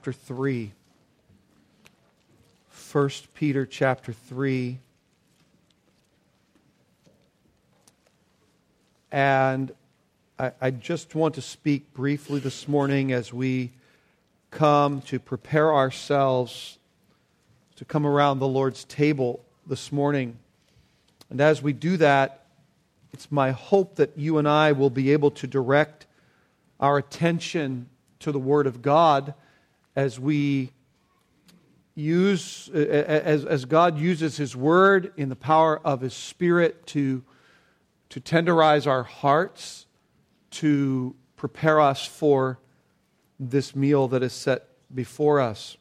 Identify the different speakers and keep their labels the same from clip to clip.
Speaker 1: chapter 3. 1 Peter chapter 3. And I, I, just want to speak briefly this morning as we come to prepare ourselves to come around the Lord's table this morning. And as we do that, it's my hope that you and I will be able to direct our attention to the Word of God as we use, as, as God uses His Word in the power of His Spirit to, to tenderize our hearts, to prepare us for this meal that is set before us.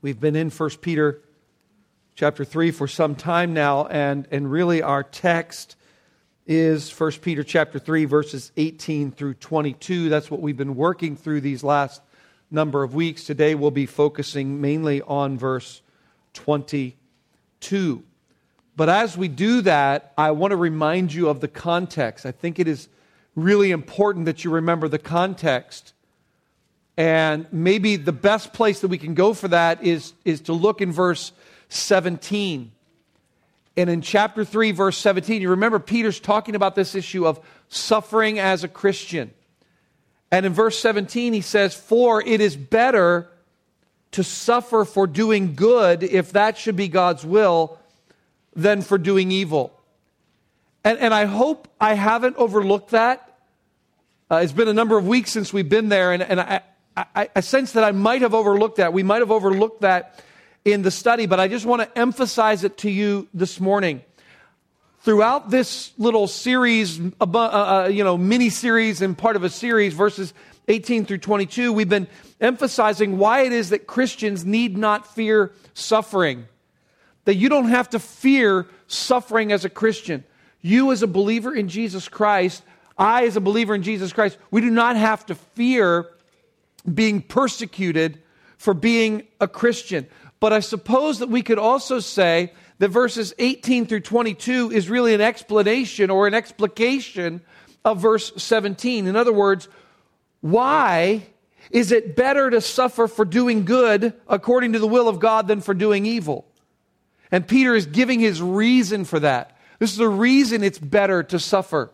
Speaker 1: We've been in 1 Peter chapter 3 for some time now, and, and really our text is 1 Peter chapter 3 verses 18 through 22. That's what we've been working through these last number of weeks. Today we'll be focusing mainly on verse 22. But as we do that, I want to remind you of the context. I think it is really important that you remember the context. And maybe the best place that we can go for that is, is to look in verse 17. And in chapter 3, verse 17, you remember Peter's talking about this issue of suffering as a Christian. And in verse 17, he says, For it is better to suffer for doing good, if that should be God's will, than for doing evil. And, and I hope I haven't overlooked that. Uh, it's been a number of weeks since we've been there, and, and I, I, I sense that I might have overlooked that. We might have overlooked that in the study, but I just want to emphasize it to you this morning. Throughout this little series, uh, uh, you know, mini series and part of a series, verses 18 through 22, we've been emphasizing why it is that Christians need not fear suffering. That you don't have to fear suffering as a Christian. You, as a believer in Jesus Christ, I, as a believer in Jesus Christ, we do not have to fear being persecuted for being a Christian. But I suppose that we could also say that verses 18 through 22 is really an explanation or an explication of verse 17. In other words, why is it better to suffer for doing good according to the will of God than for doing evil? And Peter is giving his reason for that. This is the reason it's better to suffer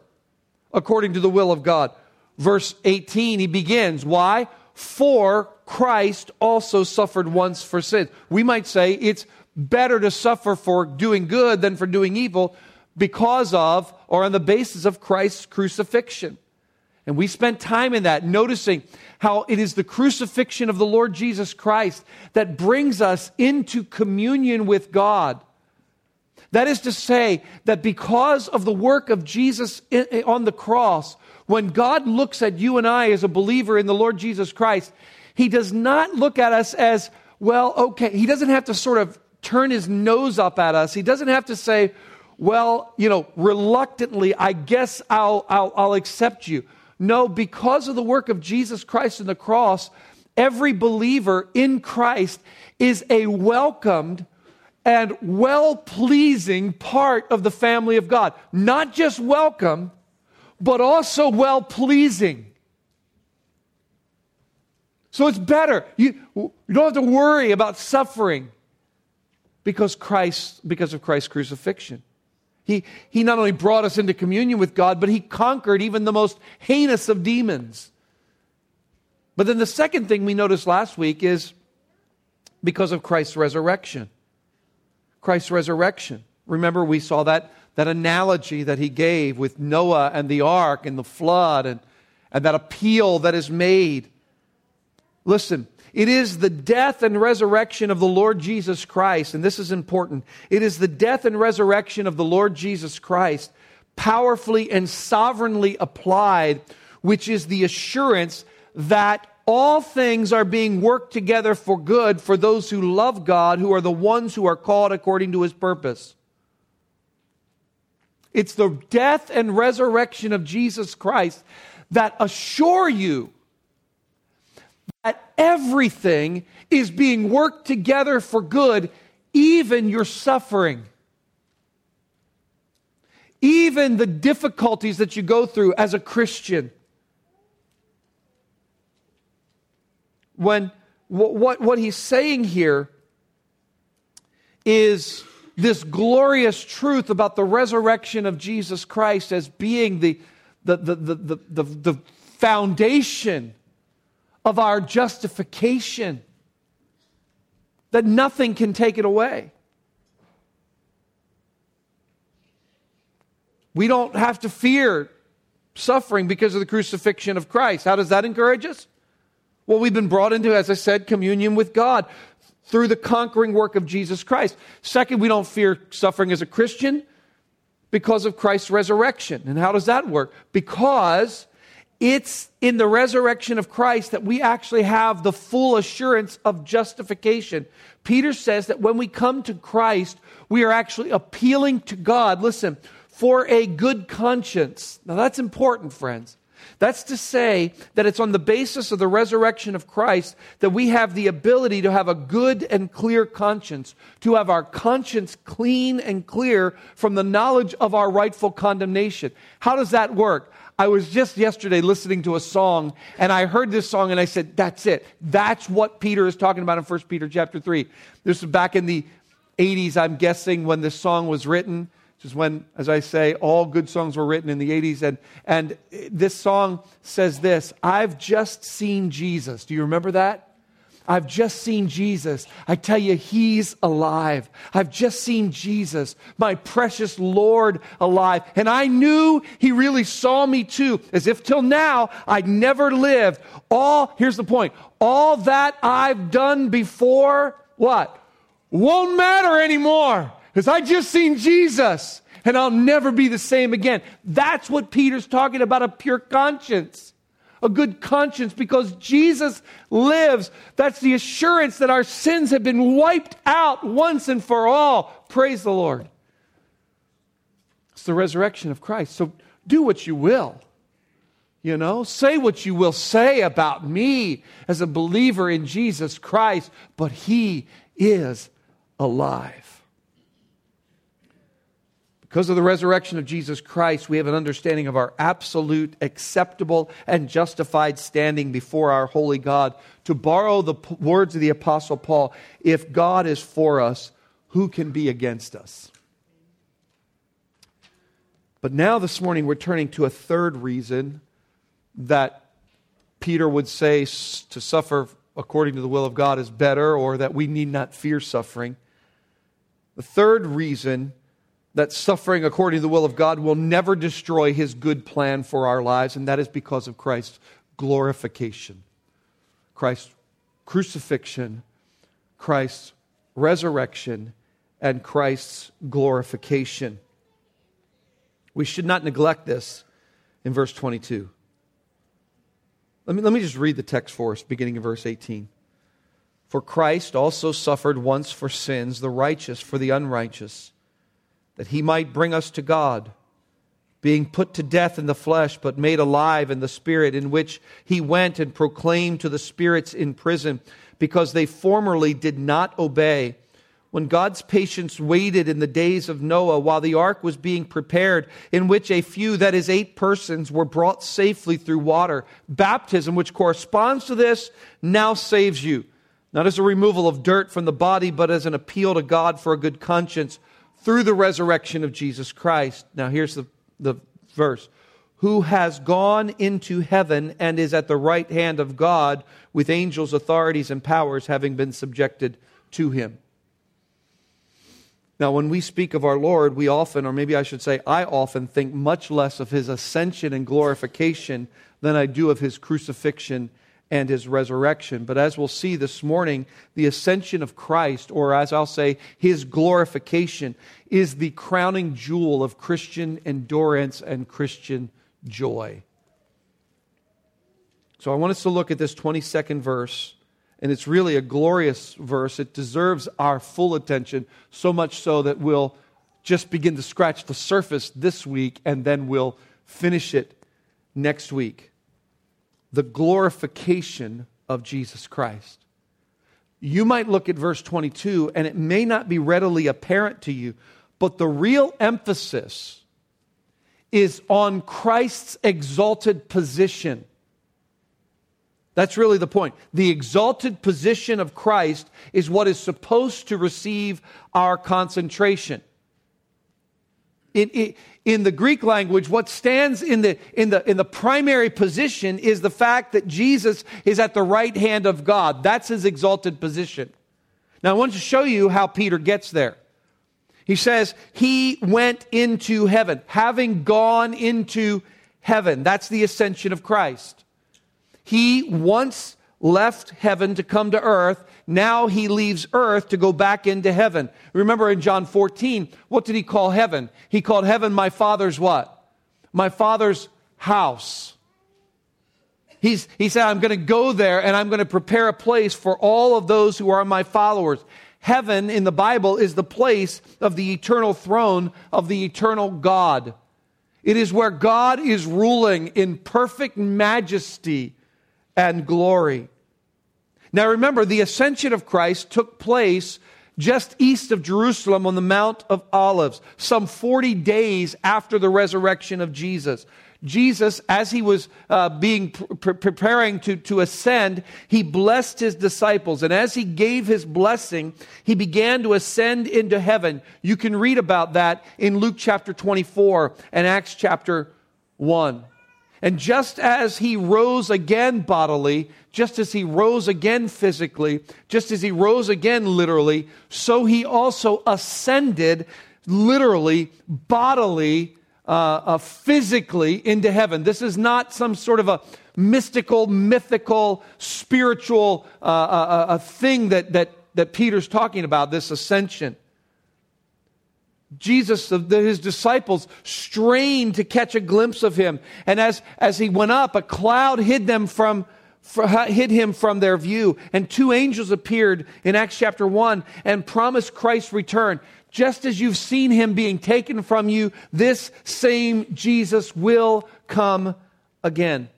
Speaker 1: according to the will of God. Verse 18, he begins, Why? For Christ also suffered once for sins. We might say it's better to suffer for doing good than for doing evil because of or on the basis of Christ's crucifixion. And we spent time in that, noticing how it is the crucifixion of the Lord Jesus Christ that brings us into communion with God. That is to say, that because of the work of Jesus on the cross, when God looks at you and I as a believer in the Lord Jesus Christ, he does not look at us as, well, okay. He doesn't have to sort of turn his nose up at us. He doesn't have to say, well, you know, reluctantly, I guess I'll, I'll, I'll accept you. No, because of the work of Jesus Christ in the cross, every believer in Christ is a welcomed and well pleasing part of the family of God. Not just welcome, but also well pleasing. So it's better. You, you don't have to worry about suffering because Christ, because of Christ's crucifixion. He, he not only brought us into communion with God, but he conquered even the most heinous of demons. But then the second thing we noticed last week is because of Christ's resurrection. Christ's resurrection. Remember, we saw that, that analogy that he gave with Noah and the ark and the flood and, and that appeal that is made Listen, it is the death and resurrection of the Lord Jesus Christ, and this is important. It is the death and resurrection of the Lord Jesus Christ, powerfully and sovereignly applied, which is the assurance that all things are being worked together for good for those who love God, who are the ones who are called according to his purpose. It's the death and resurrection of Jesus Christ that assure you that everything is being worked together for good, even your suffering. Even the difficulties that you go through as a Christian. When what, what, he's saying here is this glorious truth about the resurrection of Jesus Christ as being the, the, the, the, the, the foundation of our justification, that nothing can take it away. We don't have to fear suffering because of the crucifixion of Christ. How does that encourage us? Well, we've been brought into, as I said, communion with God through the conquering work of Jesus Christ. Second, we don't fear suffering as a Christian because of Christ's resurrection. And how does that work? Because it's in the resurrection of Christ that we actually have the full assurance of justification. Peter says that when we come to Christ, we are actually appealing to God, listen, for a good conscience. Now that's important, friends. That's to say that it's on the basis of the resurrection of Christ that we have the ability to have a good and clear conscience, to have our conscience clean and clear from the knowledge of our rightful condemnation. How does that work? I was just yesterday listening to a song and I heard this song and I said, that's it. That's what Peter is talking about in 1 Peter chapter 3. This was back in the 80s, I'm guessing, when this song was written which is when, as I say, all good songs were written in the 80s. And, and this song says this I've just seen Jesus. Do you remember that? I've just seen Jesus. I tell you, He's alive. I've just seen Jesus, my precious Lord, alive. And I knew He really saw me too, as if till now I'd never lived. All, here's the point all that I've done before, what? Won't matter anymore because I just seen Jesus and I'll never be the same again. That's what Peter's talking about a pure conscience, a good conscience, because Jesus lives. That's the assurance that our sins have been wiped out once and for all. Praise the Lord. It's the resurrection of Christ. So do what you will. You know, say what you will say about me as a believer in Jesus Christ, but He is alive. Because of the resurrection of Jesus Christ, we have an understanding of our absolute, acceptable, and justified standing before our holy God. To borrow the p- words of the Apostle Paul, if God is for us, who can be against us? But now, this morning, we're turning to a third reason that Peter would say to suffer according to the will of God is better, or that we need not fear suffering. The third reason that suffering according to the will of God will never destroy his good plan for our lives, and that is because of Christ's glorification. Christ's crucifixion, Christ's resurrection, and Christ's glorification. We should not neglect this in verse 22. Let me, let me just read the text for us, beginning in verse 18. For Christ also suffered once for sins, the righteous for the unrighteous that he might bring us to God, being put to death in the flesh, but made alive in the spirit, in which he went and proclaimed to the spirits in prison, because they formerly did not obey. When God's patience waited in the days of Noah while the ark was being prepared, in which a few, that is, eight persons, were brought safely through water. Baptism, which corresponds to this, now saves you, not as a removal of dirt from the body, but as an appeal to God for a good conscience through the resurrection of Jesus Christ. Now, here's the, the verse who has gone into heaven and is at the right hand of God with angels, authorities, and powers having been subjected to him. Now, when we speak of our Lord, we often, or maybe I should say, I often think much less of his ascension and glorification than I do of his crucifixion and his resurrection. But as we'll see this morning, the ascension of Christ, or as I'll say, his glorification, is the crowning jewel of Christian endurance and Christian joy. So I want us to look at this 22nd verse, and it's really a glorious verse. It deserves our full attention, so much so that we'll just begin to scratch the surface this week, and then we'll finish it next week the glorification of Jesus Christ. You might look at verse 22 and it may not be readily apparent to you, but the real emphasis is on Christ's exalted position. That's really the point. The exalted position of Christ is what is supposed to receive our concentration. In, in, the Greek language, what stands in the, in, the, in the primary position is the fact that Jesus is at the right hand of God. That's his exalted position. Now, I want to show you how Peter gets there. He says, He went into heaven, having gone into heaven. That's the ascension of Christ. He once left heaven to come to earth. Now he leaves earth to go back into heaven. Remember in John 14, what did he call heaven? He called heaven my father's what? My father's house. He's, he said, I'm going to go there and I'm going to prepare a place for all of those who are my followers. Heaven in the Bible is the place of the eternal throne of the eternal God. It is where God is ruling in perfect majesty and glory. Now remember, the ascension of Christ took place just east of Jerusalem on the Mount of Olives, some 40 days after the resurrection of Jesus. Jesus, as he was uh, being pre- preparing to, to ascend, he blessed his disciples. And as he gave his blessing, he began to ascend into heaven. You can read about that in Luke chapter 24 and Acts chapter 1. And just as he rose again bodily, just as he rose again physically, just as he rose again literally, so he also ascended literally, bodily, uh, uh, physically into heaven. This is not some sort of a mystical, mythical, spiritual uh, uh, uh thing that, that, that Peter's talking about, this ascension. Jesus, his disciples strained to catch a glimpse of him. And as, as he went up, a cloud hid them from, hid him from their view. And two angels appeared in Acts chapter 1 and promised Christ's return. Just as you've seen him being taken from you, this same Jesus will come again.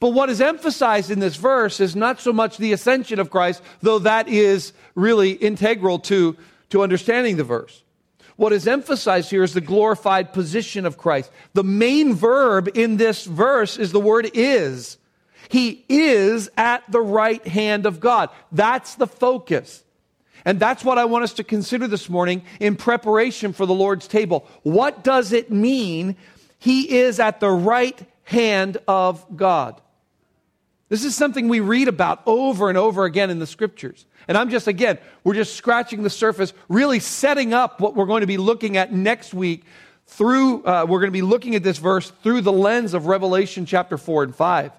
Speaker 1: But what is emphasized in this verse is not so much the ascension of Christ, though that is really integral to to understanding the verse. What is emphasized here is the glorified position of Christ. The main verb in this verse is the word is. He is at the right hand of God. That's the focus. And that's what I want us to consider this morning in preparation for the Lord's table. What does it mean he is at the right hand of God? This is something we read about over and over again in the scriptures. And I'm just, again, we're just scratching the surface, really setting up what we're going to be looking at next week through, uh, we're going to be looking at this verse through the lens of Revelation chapter 4 and 5.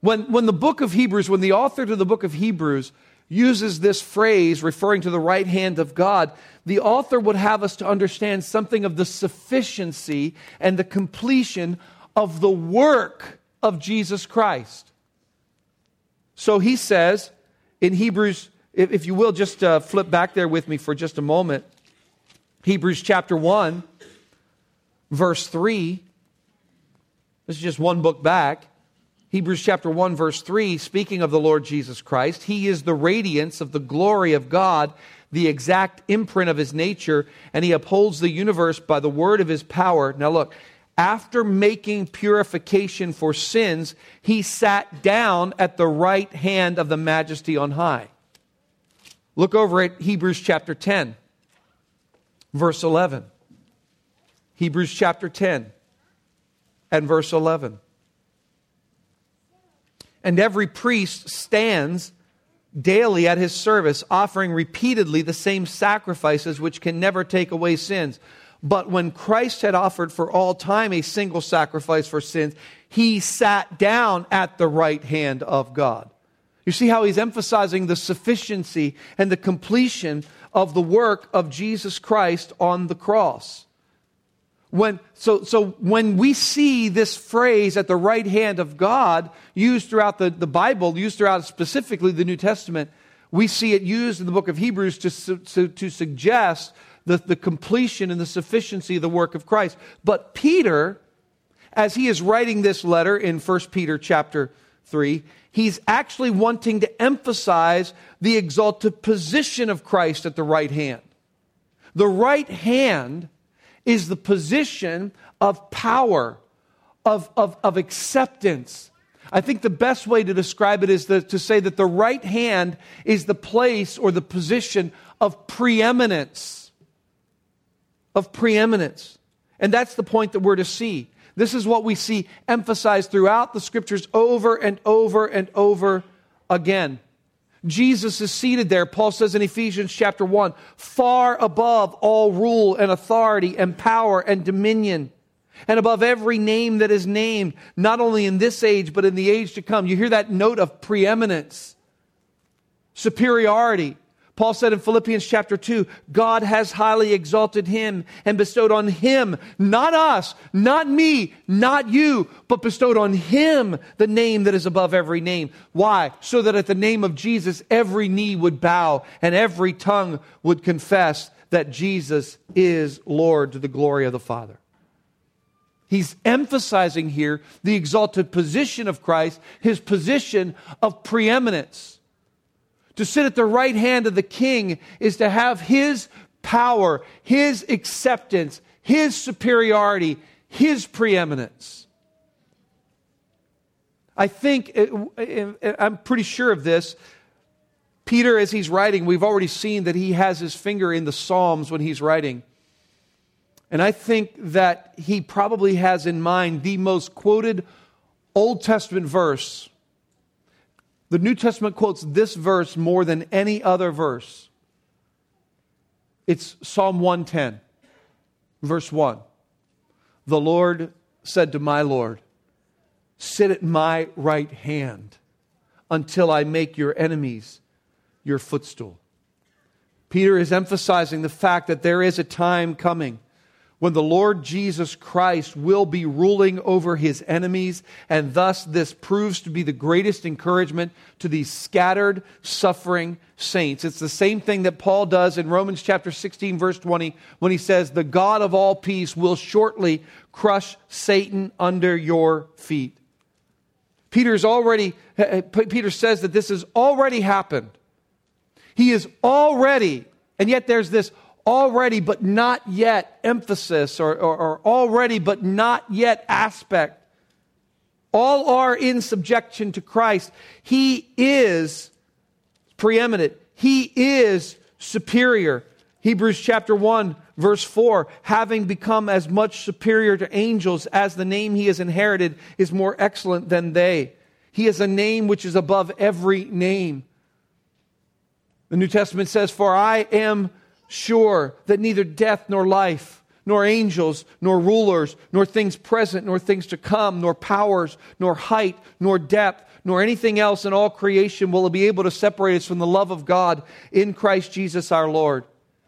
Speaker 1: When, when the book of Hebrews, when the author to the book of Hebrews uses this phrase referring to the right hand of God, the author would have us to understand something of the sufficiency and the completion of the work of Jesus Christ. So he says in Hebrews, if, if you will, just uh, flip back there with me for just a moment. Hebrews chapter 1, verse 3. This is just one book back. Hebrews chapter 1, verse 3, speaking of the Lord Jesus Christ, He is the radiance of the glory of God, the exact imprint of His nature, and He upholds the universe by the word of His power. Now, look, after making purification for sins, he sat down at the right hand of the majesty on high. Look over at Hebrews chapter 10, verse 11. Hebrews chapter 10 and verse 11. And every priest stands daily at his service, offering repeatedly the same sacrifices which can never take away sins. But when Christ had offered for all time a single sacrifice for sins, he sat down at the right hand of God. You see how he's emphasizing the sufficiency and the completion of the work of Jesus Christ on the cross. When, so, so when we see this phrase at the right hand of God used throughout the, the Bible, used throughout specifically the New Testament, we see it used in the book of Hebrews to, to, to suggest the, the completion and the sufficiency of the work of Christ. But Peter, as he is writing this letter in 1 Peter chapter 3, he's actually wanting to emphasize the exalted position of Christ at the right hand. The right hand is the position of power, of, of, of acceptance. I think the best way to describe it is the, to say that the right hand is the place or the position of preeminence. Of preeminence. And that's the point that we're to see. This is what we see emphasized throughout the scriptures over and over and over again. Jesus is seated there, Paul says in Ephesians chapter 1, far above all rule and authority and power and dominion and above every name that is named, not only in this age, but in the age to come. You hear that note of preeminence, superiority. Paul said in Philippians chapter 2, God has highly exalted him and bestowed on him, not us, not me, not you, but bestowed on him the name that is above every name. Why? So that at the name of Jesus, every knee would bow and every tongue would confess that Jesus is Lord to the glory of the Father. He's emphasizing here the exalted position of Christ, his position of preeminence. To sit at the right hand of the king is to have his power, his acceptance, his superiority, his preeminence. I think, I'm pretty sure of this. Peter, as he's writing, we've already seen that he has his finger in the Psalms when he's writing. And I think that he probably has in mind the most quoted Old Testament verse. The New Testament quotes this verse more than any other verse. It's Psalm 110, verse 1. The Lord said to my Lord, Sit at my right hand until I make your enemies your footstool. Peter is emphasizing the fact that there is a time coming when the Lord Jesus Christ will be ruling over his enemies, and thus this proves to be the greatest encouragement to these scattered, suffering saints. It's the same thing that Paul does in Romans chapter 16, verse 20, when he says, The God of all peace will shortly crush Satan under your feet. Peter's already, eh, eh, Peter says that this has already happened. He is already, and yet there's this already but not yet emphasis or, or, or, already but not yet aspect. All are in subjection to Christ. He is preeminent, He is superior. Hebrews chapter 1, verse 4 having become as much superior to angels as the name he has inherited is more excellent than they. He has a name which is above every name. The New Testament says, For I am sure that neither death nor life, nor angels, nor rulers, nor things present, nor things to come, nor powers, nor height, nor depth, nor anything else in all creation will be able to separate us from the love of God in Christ Jesus our Lord.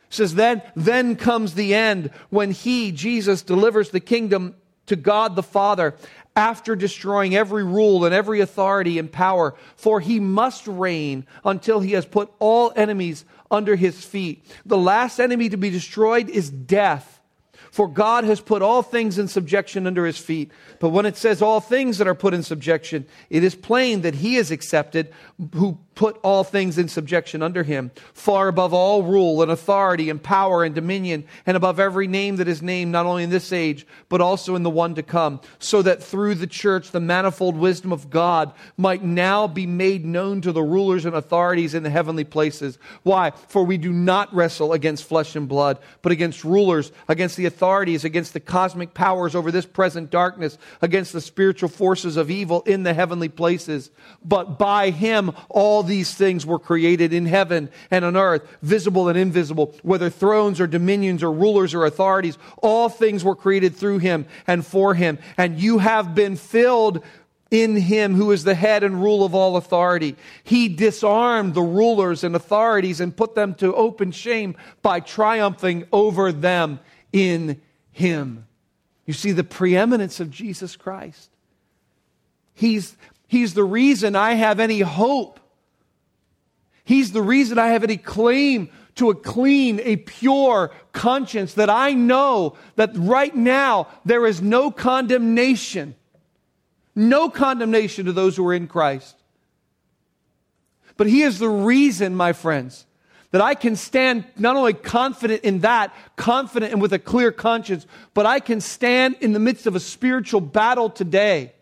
Speaker 1: It says then, then comes the end when he, Jesus, delivers the kingdom to God the Father after destroying every rule and every authority and power, for he must reign until he has put all enemies under his feet. The last enemy to be destroyed is death. For God has put all things in subjection under his feet. But when it says all things that are put in subjection, it is plain that he is accepted who put all things in subjection under him, far above all rule and authority and power and dominion, and above every name that is named, not only in this age, but also in the one to come, so that through the church the manifold wisdom of God might now be made known to the rulers and authorities in the heavenly places. Why? For we do not wrestle against flesh and blood, but against rulers, against the authorities, against the cosmic powers over this present darkness, against the spiritual forces of evil in the heavenly places. But by him all these things were created in heaven and on earth, visible and invisible, whether thrones or dominions or rulers or authorities. All things were created through him and for him. And you have been filled in him who is the head and rule of all authority. He disarmed the rulers and authorities and put them to open shame by triumphing over them in him. You see the preeminence of Jesus Christ. He's, he's the reason I have any hope He's the reason I have any claim to a clean, a pure conscience, that I know that right now there is no condemnation. No condemnation to those who are in Christ. But He is the reason, my friends, that I can stand not only confident in that, confident and with a clear conscience, but I can stand in the midst of a spiritual battle today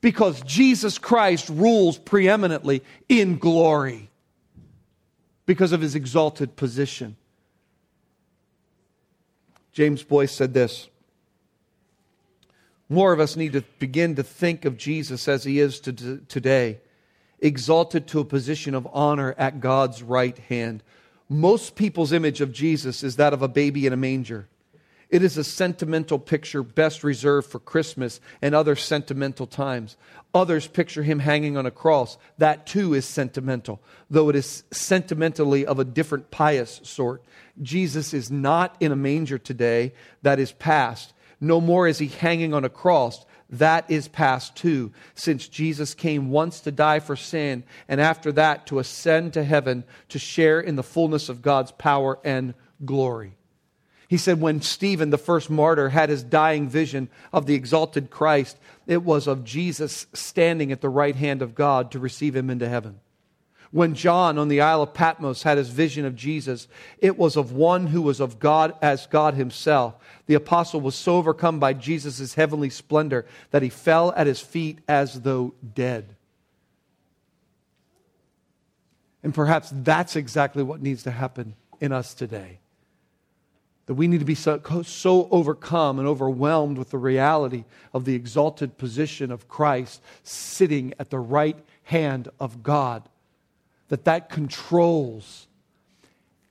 Speaker 1: because Jesus Christ rules preeminently in glory because of his exalted position. James Boice said this More of us need to begin to think of Jesus as he is to today exalted to a position of honor at God's right hand. Most people's image of Jesus is that of a baby in a manger. It is a sentimental picture best reserved for Christmas and other sentimental times. Others picture him hanging on a cross. That too is sentimental, though it is sentimentally of a different pious sort. Jesus is not in a manger today, that is past. No more is he hanging on a cross. That is past too, since Jesus came once to die for sin, and after that to ascend to heaven to share in the fullness of God's power and glory. He said when Stephen, the first martyr, had his dying vision of the exalted Christ, it was of Jesus standing at the right hand of God to receive him into heaven. When John on the Isle of Patmos had his vision of Jesus, it was of one who was of God as God himself. The apostle was so overcome by Jesus' heavenly splendor that he fell at his feet as though dead. And perhaps that's exactly what needs to happen in us today. That we need to be so, so, overcome and overwhelmed with the reality of the exalted position of Christ sitting at the right hand of God that that controls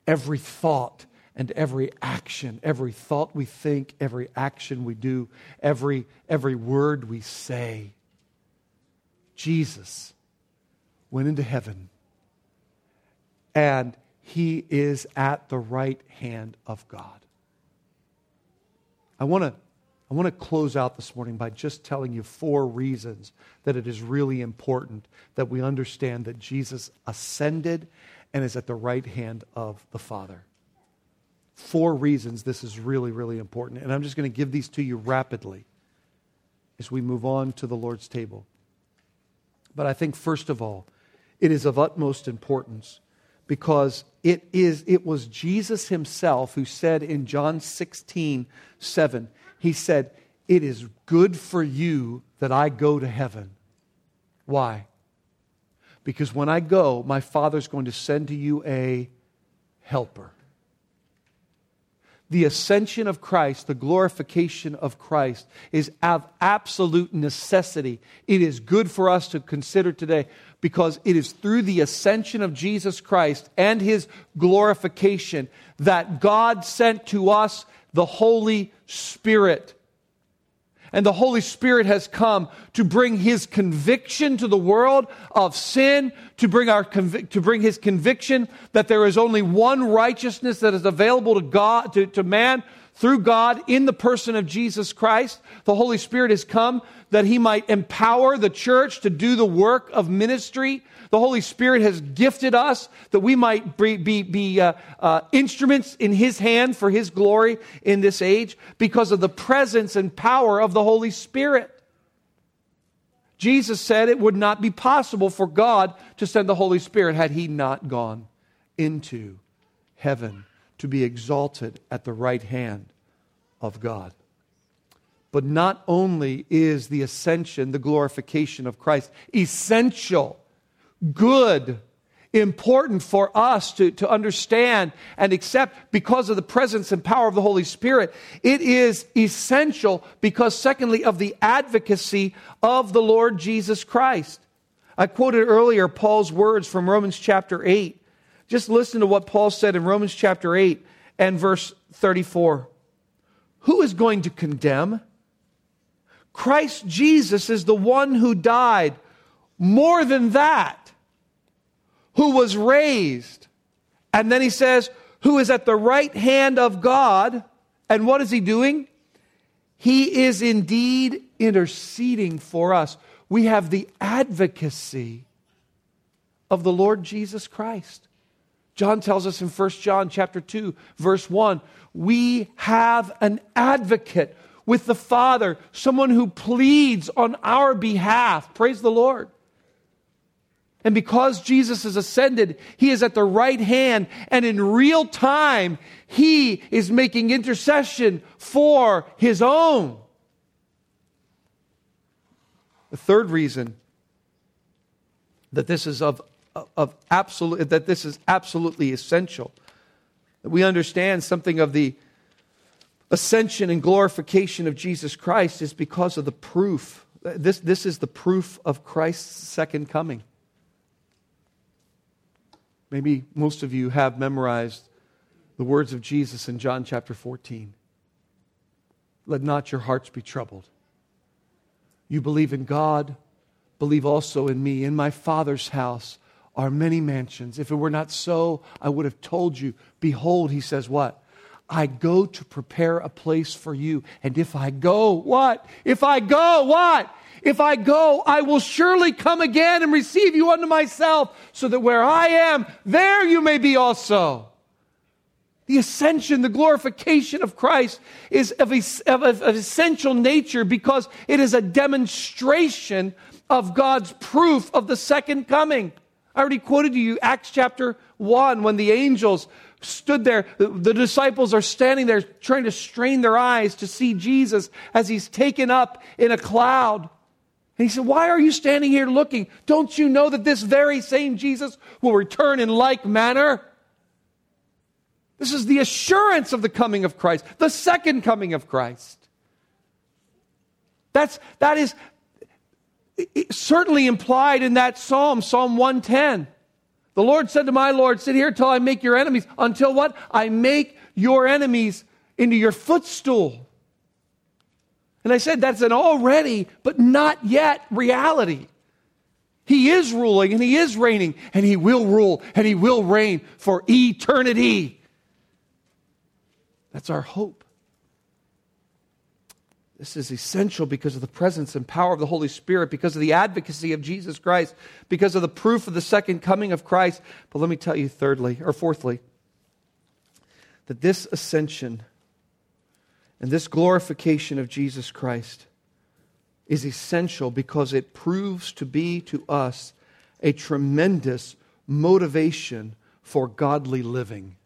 Speaker 1: every thought and every action, every thought we think, every action we do, every, every word we say. Jesus went into heaven and he is at the right hand of God. I want to I want to close out this morning by just telling you four reasons that it is really important that we understand that Jesus ascended and is at the right hand of the Father. Four reasons this is really, really important. And I'm just going to give these to you rapidly as we move on to the Lord's table. But I think, first of all, it is of utmost importance because it, is, it was Jesus himself who said in John 16, 7, he said, It is good for you that I go to heaven. Why? Because when I go, my Father's going to send to you a helper. The ascension of Christ, the glorification of Christ, is of absolute necessity. It is good for us to consider today because it is through the ascension of Jesus Christ and his glorification that God sent to us the Holy Spirit. And the Holy Spirit has come to bring His conviction to the world of sin, to bring, our convic- to bring His conviction that there is only one righteousness that is available to God, to, to man through God in the person of Jesus Christ. The Holy Spirit has come that He might empower the church to do the work of ministry the Holy Spirit has gifted us that we might be, be, be uh, uh, instruments in His hand for His glory in this age because of the presence and power of the Holy Spirit. Jesus said it would not be possible for God to send the Holy Spirit had He not gone into heaven to be exalted at the right hand of God. But not only is the ascension, the glorification of Christ, essential good, important for us to, to understand and accept because of the presence and power of the Holy Spirit. It is essential because, secondly, of the advocacy of the Lord Jesus Christ. I quoted earlier Paul's words from Romans chapter 8. Just listen to what Paul said in Romans chapter 8 and verse 34. Who is going to condemn? Christ Jesus is the one who died. More than that, who was raised. And then he says, who is at the right hand of God. And what is he doing? He is indeed interceding for us. We have the advocacy of the Lord Jesus Christ. John tells us in 1 John chapter 2 verse 1, we have an advocate with the Father, someone who pleads on our behalf. Praise the Lord. And because Jesus has ascended, he is at the right hand, and in real time, he is making intercession for his own. The third reason that this is of, of absolute that this is absolutely essential. That we understand something of the ascension and glorification of Jesus Christ is because of the proof. This, this is the proof of Christ's second coming. Maybe most of you have memorized the words of Jesus in John chapter 14. Let not your hearts be troubled. You believe in God, believe also in me. In my Father's house are many mansions. If it were not so, I would have told you. Behold, he says, what? I go to prepare a place for you. And if I go, what? If I go, what? If I go, I will surely come again and receive you unto myself, so that where I am, there you may be also. The ascension, the glorification of Christ is of, of, of essential nature because it is a demonstration of God's proof of the second coming. I already quoted to you Acts chapter 1 when the angels stood there. The, disciples are standing there trying to strain their eyes to see Jesus as he's taken up in a cloud. And he said, Why are you standing here looking? Don't you know that this very same Jesus will return in like manner? This is the assurance of the coming of Christ, the second coming of Christ. That's, that is certainly implied in that psalm, Psalm 110. The Lord said to my Lord, Sit here till I make your enemies. Until what? I make your enemies into your footstool. And I said that's an already, but not yet reality. He is ruling and he is reigning and he will rule and he will reign for eternity. That's our hope. This is essential because of the presence and power of the Holy Spirit, because of the advocacy of Jesus Christ, because of the proof of the second coming of Christ. But let me tell you, thirdly, or fourthly, that this ascension and this glorification of Jesus Christ is essential because it proves to be to us a tremendous motivation for godly living.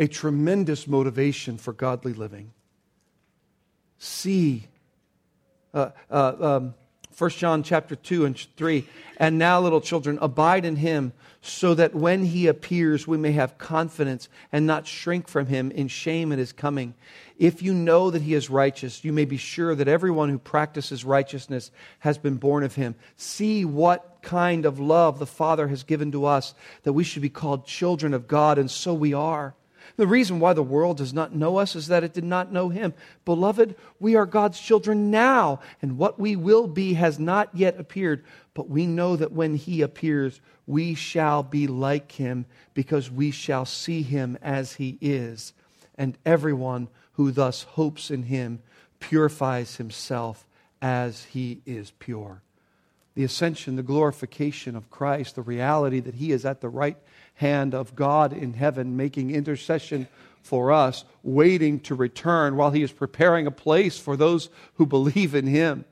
Speaker 1: A tremendous motivation for godly living see. Uh, uh, um, 1 John chapter 2 and 3. And now, little children, abide in him, so that when he appears, we may have confidence and not shrink from him in shame at his coming. If you know that he is righteous, you may be sure that everyone who practices righteousness has been born of him. See what kind of love the Father has given to us, that we should be called children of God, and so we are. The reason why the world does not know us is that it did not know him. Beloved, we are God's children now, and what we will be has not yet appeared. But we know that when he appears, we shall be like him, because we shall see him as he is. And everyone who thus hopes in him purifies himself as he is pure. The ascension, the glorification of Christ, the reality that he is at the right hand of God in heaven, making intercession for us, waiting to return while he is preparing a place for those who believe in him.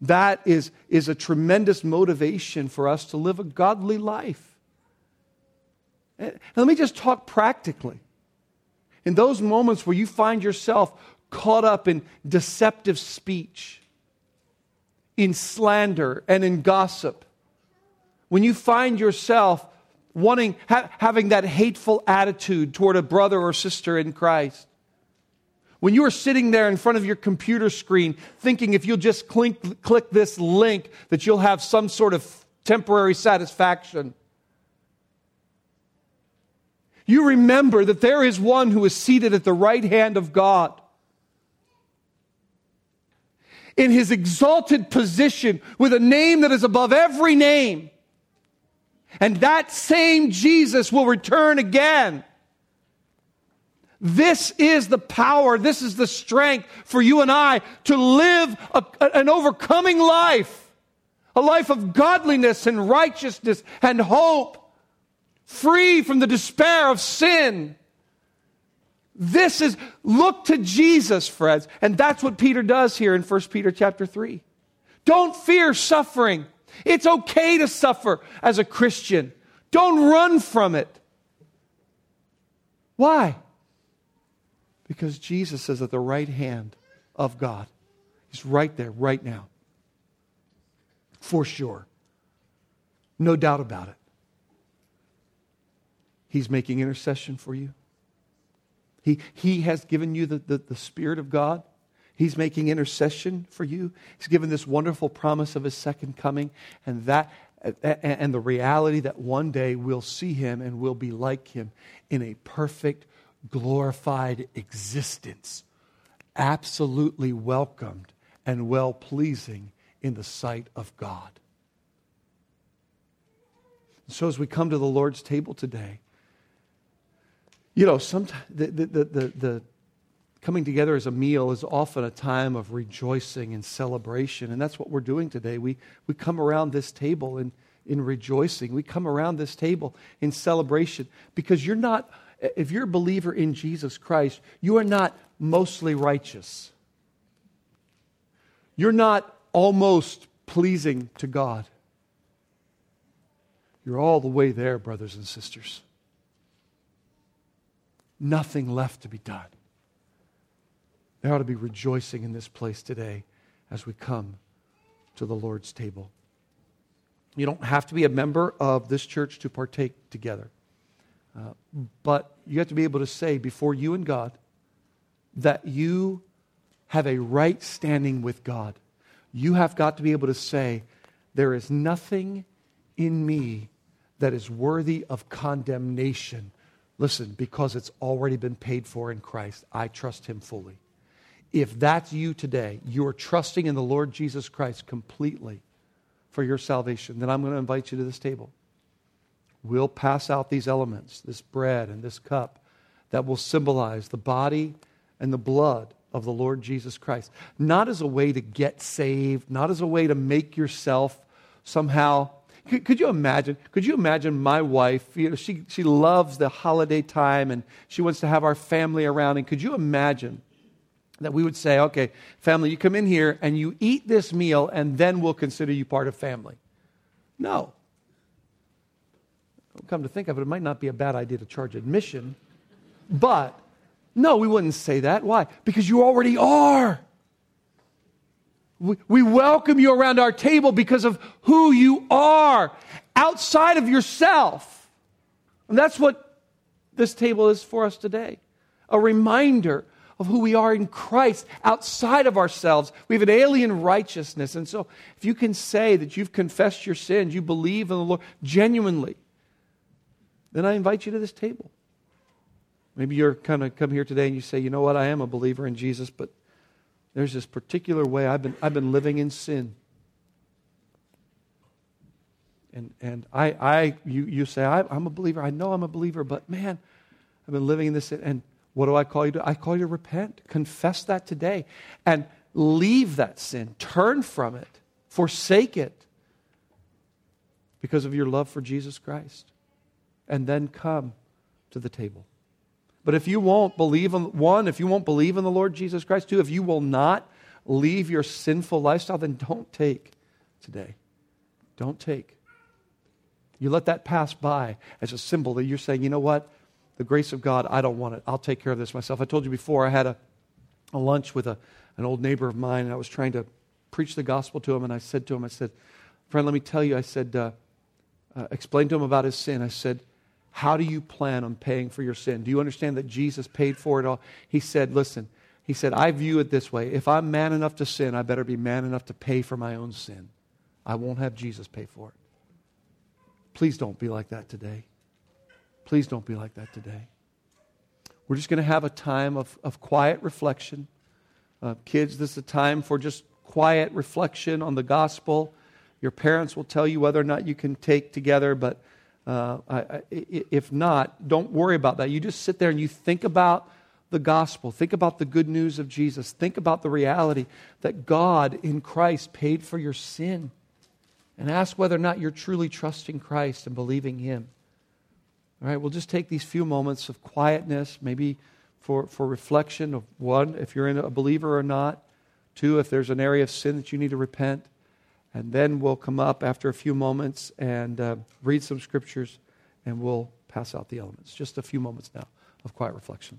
Speaker 1: That is, is a tremendous motivation for us to live a godly life. And let me just talk practically. In those moments where you find yourself caught up in deceptive speech, in slander, and in gossip, when you find yourself wanting, ha- having that hateful attitude toward a brother or sister in Christ. When you are sitting there in front of your computer screen thinking if you'll just click, click this link that you'll have some sort of temporary satisfaction. You remember that there is one who is seated at the right hand of God. In his exalted position with a name that is above every name and that same Jesus will return again. This is the power, this is the strength for you and I to live a, an overcoming life, a life of godliness and righteousness and hope, free from the despair of sin. This is look to Jesus, friends, and that's what Peter does here in 1 Peter chapter 3. Don't fear suffering It's okay to suffer as a Christian. Don't run from it. Why? Because Jesus is at the right hand of God. He's right there, right now. For sure. No doubt about it. He's making intercession for you. He, he has given you the, the, the Spirit of God. He's making intercession for you. He's given this wonderful promise of his second coming and that and the reality that one day we'll see him and we'll be like him in a perfect glorified existence absolutely welcomed and well pleasing in the sight of God. So as we come to the Lord's table today, you know, sometimes the, the, the, the, coming together as a meal is often a time of rejoicing and celebration. And that's what we're doing today. We, we come around this table in, in rejoicing. We come around this table in celebration because you're not, if you're a believer in Jesus Christ, you are not mostly righteous. You're not almost pleasing to God. You're all the way there, brothers and sisters nothing left to be done. There ought to be rejoicing in this place today as we come to the Lord's table. You don't have to be a member of this church to partake together. Uh, but you have to be able to say before you and God that you have a right standing with God. You have got to be able to say, There is nothing in me that is worthy of condemnation Listen, because it's already been paid for in Christ, I trust Him fully. If that's you today, you are trusting in the Lord Jesus Christ completely for your salvation, then I'm going to invite you to this table. We'll pass out these elements, this bread and this cup, that will symbolize the body and the blood of the Lord Jesus Christ. Not as a way to get saved, not as a way to make yourself somehow could, could, you imagine? Could you imagine my wife? You know, she, she loves the holiday time and she wants to have our family around. And could you imagine that we would say, okay, family, you come in here and you eat this meal and then we'll consider you part of family? No. Come to think of it, it might not be a bad idea to charge admission, but no, we wouldn't say that. Why? Because you already are. We, we welcome you around our table because of who you are outside of yourself. And that's what this table is for us today a reminder of who we are in Christ outside of ourselves. We have an alien righteousness. And so, if you can say that you've confessed your sins, you believe in the Lord genuinely, then I invite you to this table. Maybe you're kind of come here today and you say, you know what, I am a believer in Jesus, but there's this particular way I've been, I've been living in sin. And, and I, I you, you say, I, am a believer. I know I'm a believer, but man, I've been living in this. And what do I call you to? I call you to repent. Confess that today. And leave that sin. Turn from it. Forsake it because of your love for Jesus Christ. And then come to the table. But if you won't believe in one, if you won't believe in the Lord Jesus Christ, two, if you will not leave your sinful lifestyle, then don't take today. Don't take. You let that pass by as a symbol that you're saying, you know what? The grace of God, I don't want it. I'll take care of this myself. I told you before, I had a, a lunch with a, an old neighbor of mine, and I was trying to preach the gospel to him, and I said to him, I said, friend, let me tell you, I said, uh, uh, explain to him about his sin. I said, how do you plan on paying for your sin? Do you understand that Jesus paid for it all? He said, Listen, he said, I view it this way. If I'm man enough to sin, I better be man enough to pay for my own sin. I won't have Jesus pay for it. Please don't be like that today. Please don't be like that today. We're just going to have a time of, of quiet reflection. Uh, kids, this is a time for just quiet reflection on the gospel. Your parents will tell you whether or not you can take together, but uh, I, I, if not, don't worry about that. You just sit there and you think about the gospel. Think about the good news of Jesus. Think about the reality that God in Christ paid for your sin. And ask whether or not you're truly trusting Christ and believing Him. All right, we'll just take these few moments of quietness, maybe for, for reflection of one, if you're in a believer or not. Two, if there's an area of sin that you need to repent. And then we'll come up after a few moments and uh, read some scriptures, and we'll pass out the elements. Just a few moments now of quiet reflection.